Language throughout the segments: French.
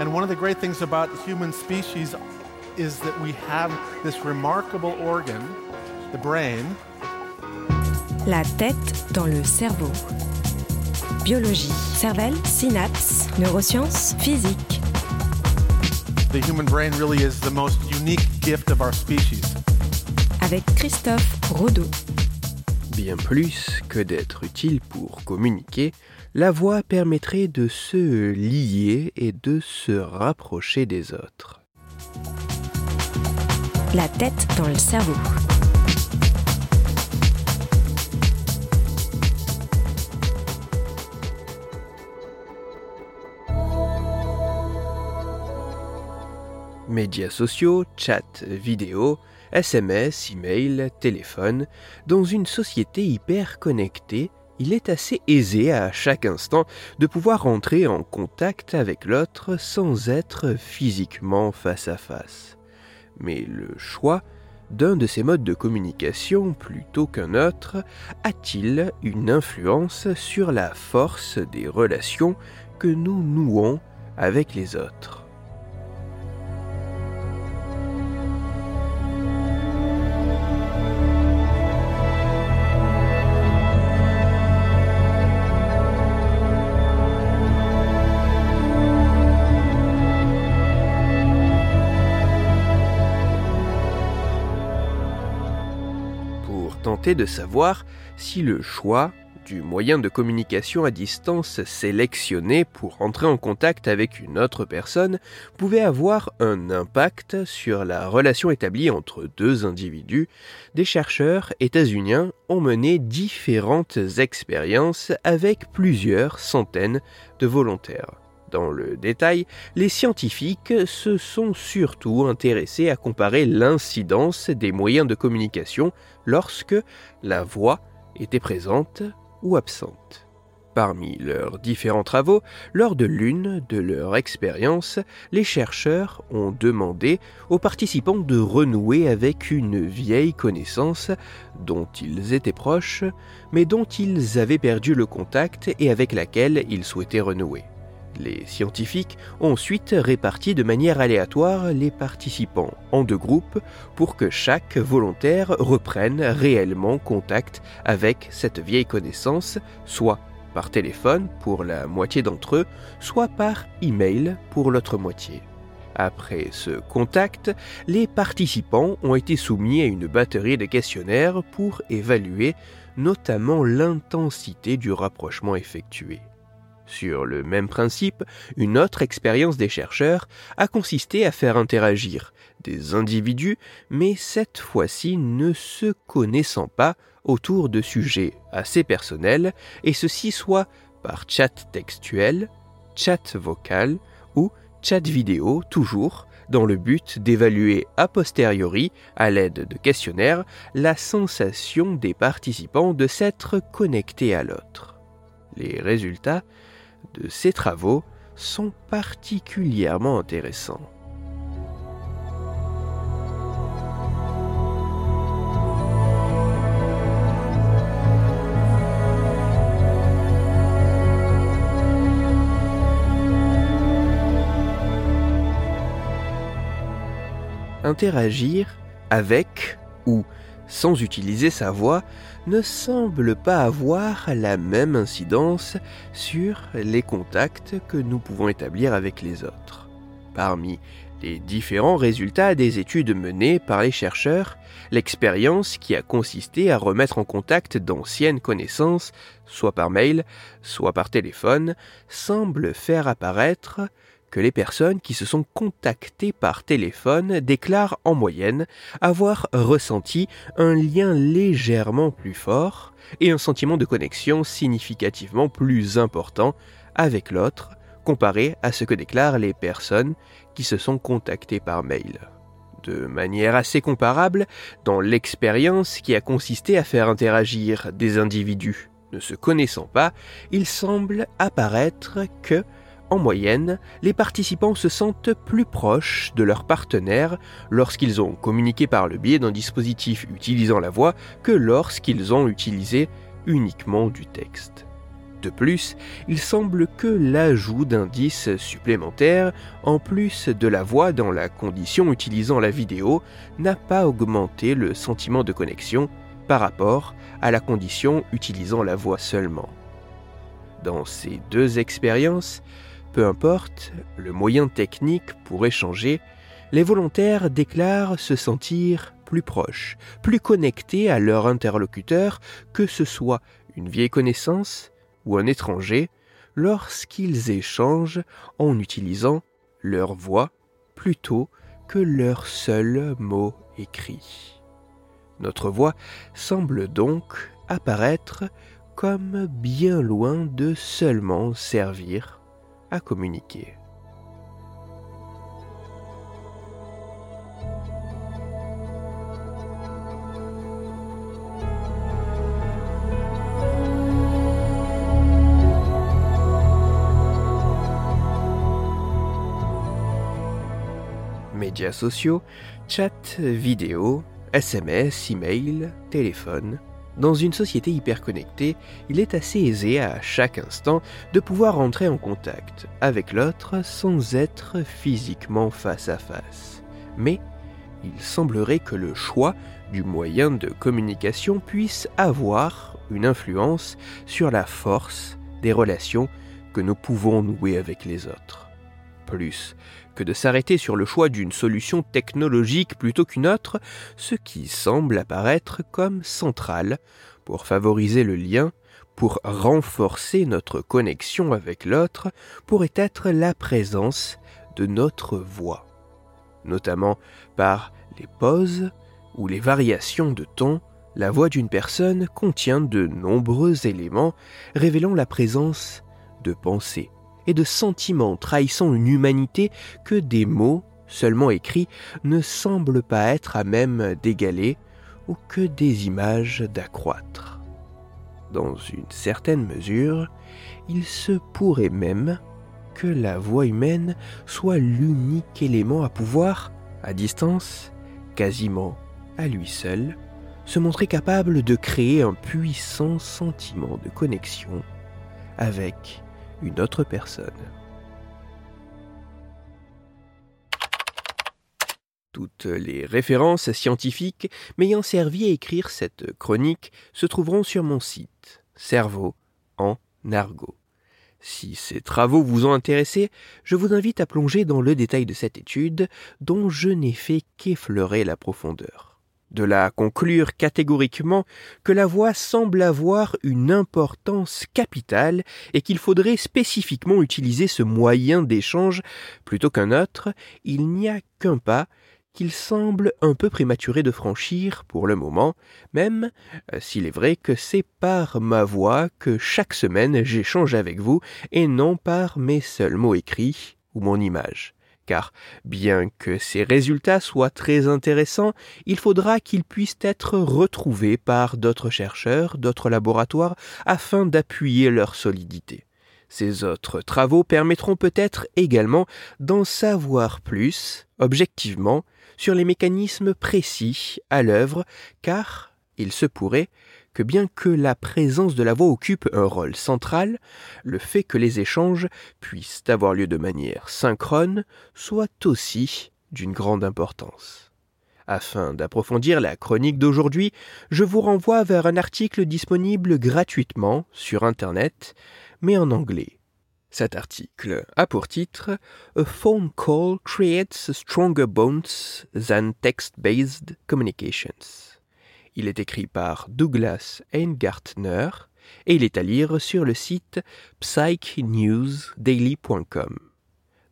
And one of the great things about human species is that we have this remarkable organ, the brain. La tête dans le cerveau. Biologie, cervelle, synapses, neurosciences, physique. The human brain really is the most unique gift of our species. Avec Christophe Rodeau. Bien plus que d'être utile pour communiquer, la voix permettrait de se lier et de se rapprocher des autres. La tête dans le cerveau. Médias sociaux, chat, vidéo, SMS, email, téléphone, dans une société hyper connectée, il est assez aisé à chaque instant de pouvoir entrer en contact avec l'autre sans être physiquement face à face. Mais le choix d'un de ces modes de communication plutôt qu'un autre a-t-il une influence sur la force des relations que nous nouons avec les autres? De savoir si le choix du moyen de communication à distance sélectionné pour entrer en contact avec une autre personne pouvait avoir un impact sur la relation établie entre deux individus, des chercheurs états-uniens ont mené différentes expériences avec plusieurs centaines de volontaires. Dans le détail, les scientifiques se sont surtout intéressés à comparer l'incidence des moyens de communication lorsque la voix était présente ou absente. Parmi leurs différents travaux, lors de l'une de leurs expériences, les chercheurs ont demandé aux participants de renouer avec une vieille connaissance dont ils étaient proches, mais dont ils avaient perdu le contact et avec laquelle ils souhaitaient renouer. Les scientifiques ont ensuite réparti de manière aléatoire les participants en deux groupes pour que chaque volontaire reprenne réellement contact avec cette vieille connaissance, soit par téléphone pour la moitié d'entre eux, soit par email pour l'autre moitié. Après ce contact, les participants ont été soumis à une batterie de questionnaires pour évaluer notamment l'intensité du rapprochement effectué. Sur le même principe, une autre expérience des chercheurs a consisté à faire interagir des individus, mais cette fois-ci ne se connaissant pas autour de sujets assez personnels, et ceci soit par chat textuel, chat vocal ou chat vidéo toujours, dans le but d'évaluer a posteriori, à l'aide de questionnaires, la sensation des participants de s'être connectés à l'autre. Les résultats de ces travaux sont particulièrement intéressants. Interagir avec ou sans utiliser sa voix, ne semble pas avoir la même incidence sur les contacts que nous pouvons établir avec les autres. Parmi les différents résultats des études menées par les chercheurs, l'expérience qui a consisté à remettre en contact d'anciennes connaissances, soit par mail, soit par téléphone, semble faire apparaître que les personnes qui se sont contactées par téléphone déclarent en moyenne avoir ressenti un lien légèrement plus fort et un sentiment de connexion significativement plus important avec l'autre comparé à ce que déclarent les personnes qui se sont contactées par mail. De manière assez comparable, dans l'expérience qui a consisté à faire interagir des individus ne se connaissant pas, il semble apparaître que en moyenne, les participants se sentent plus proches de leur partenaire lorsqu'ils ont communiqué par le biais d'un dispositif utilisant la voix que lorsqu'ils ont utilisé uniquement du texte. De plus, il semble que l'ajout d'indices supplémentaires, en plus de la voix dans la condition utilisant la vidéo, n'a pas augmenté le sentiment de connexion par rapport à la condition utilisant la voix seulement. Dans ces deux expériences, peu importe le moyen technique pour échanger, les volontaires déclarent se sentir plus proches, plus connectés à leur interlocuteur, que ce soit une vieille connaissance ou un étranger, lorsqu'ils échangent en utilisant leur voix plutôt que leur seul mot écrit. Notre voix semble donc apparaître comme bien loin de seulement servir à communiquer. Médias sociaux, chat vidéo, SMS, email, téléphone, dans une société hyper connectée, il est assez aisé à chaque instant de pouvoir entrer en contact avec l'autre sans être physiquement face à face. Mais il semblerait que le choix du moyen de communication puisse avoir une influence sur la force des relations que nous pouvons nouer avec les autres. Plus que de s'arrêter sur le choix d'une solution technologique plutôt qu'une autre, ce qui semble apparaître comme central pour favoriser le lien, pour renforcer notre connexion avec l'autre, pourrait être la présence de notre voix, notamment par les pauses ou les variations de ton. La voix d'une personne contient de nombreux éléments révélant la présence de pensées, et de sentiments trahissant une humanité que des mots, seulement écrits, ne semblent pas être à même d'égaler ou que des images d'accroître. Dans une certaine mesure, il se pourrait même que la voix humaine soit l'unique élément à pouvoir, à distance, quasiment à lui seul, se montrer capable de créer un puissant sentiment de connexion avec une autre personne. Toutes les références scientifiques m'ayant servi à écrire cette chronique se trouveront sur mon site, Cerveau en argot. Si ces travaux vous ont intéressé, je vous invite à plonger dans le détail de cette étude dont je n'ai fait qu'effleurer la profondeur de la conclure catégoriquement que la voix semble avoir une importance capitale et qu'il faudrait spécifiquement utiliser ce moyen d'échange plutôt qu'un autre, il n'y a qu'un pas qu'il semble un peu prématuré de franchir pour le moment, même euh, s'il est vrai que c'est par ma voix que chaque semaine j'échange avec vous et non par mes seuls mots écrits ou mon image car bien que ces résultats soient très intéressants, il faudra qu'ils puissent être retrouvés par d'autres chercheurs, d'autres laboratoires, afin d'appuyer leur solidité. Ces autres travaux permettront peut-être également d'en savoir plus, objectivement, sur les mécanismes précis à l'œuvre, car il se pourrait que bien que la présence de la voix occupe un rôle central, le fait que les échanges puissent avoir lieu de manière synchrone soit aussi d'une grande importance. Afin d'approfondir la chronique d'aujourd'hui, je vous renvoie vers un article disponible gratuitement sur Internet, mais en anglais. Cet article a pour titre A phone call creates stronger bonds than text-based communications. Il est écrit par Douglas Eingartner et il est à lire sur le site psychnewsdaily.com.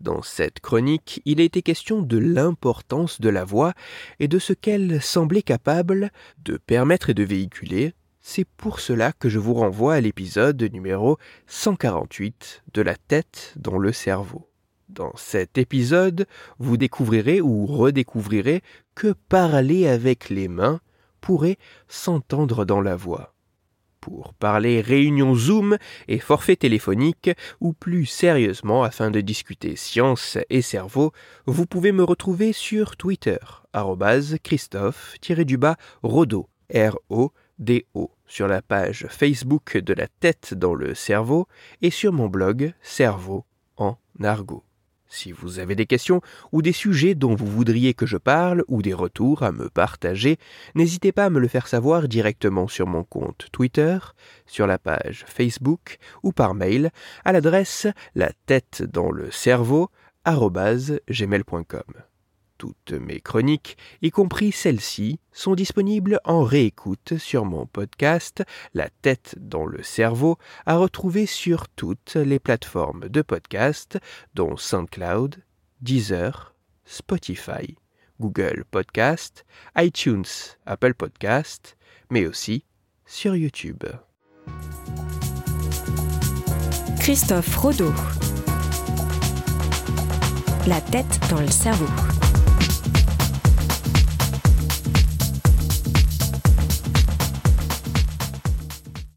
Dans cette chronique, il a été question de l'importance de la voix et de ce qu'elle semblait capable de permettre et de véhiculer. C'est pour cela que je vous renvoie à l'épisode numéro 148 de la tête dans le cerveau. Dans cet épisode, vous découvrirez ou redécouvrirez que parler avec les mains pourrait s'entendre dans la voix. Pour parler réunion Zoom et forfait téléphonique, ou plus sérieusement afin de discuter science et cerveau, vous pouvez me retrouver sur Twitter, Christophe-Rodo, R-O D-O sur la page Facebook de la tête dans le cerveau et sur mon blog Cerveau en argot. Si vous avez des questions ou des sujets dont vous voudriez que je parle ou des retours à me partager, n'hésitez pas à me le faire savoir directement sur mon compte Twitter, sur la page Facebook ou par mail à l'adresse la tête dans le cerveau gmail.com. Toutes mes chroniques, y compris celles-ci, sont disponibles en réécoute sur mon podcast La tête dans le cerveau, à retrouver sur toutes les plateformes de podcast, dont SoundCloud, Deezer, Spotify, Google Podcast, iTunes, Apple Podcast, mais aussi sur YouTube. Christophe Rodeau. La tête dans le cerveau.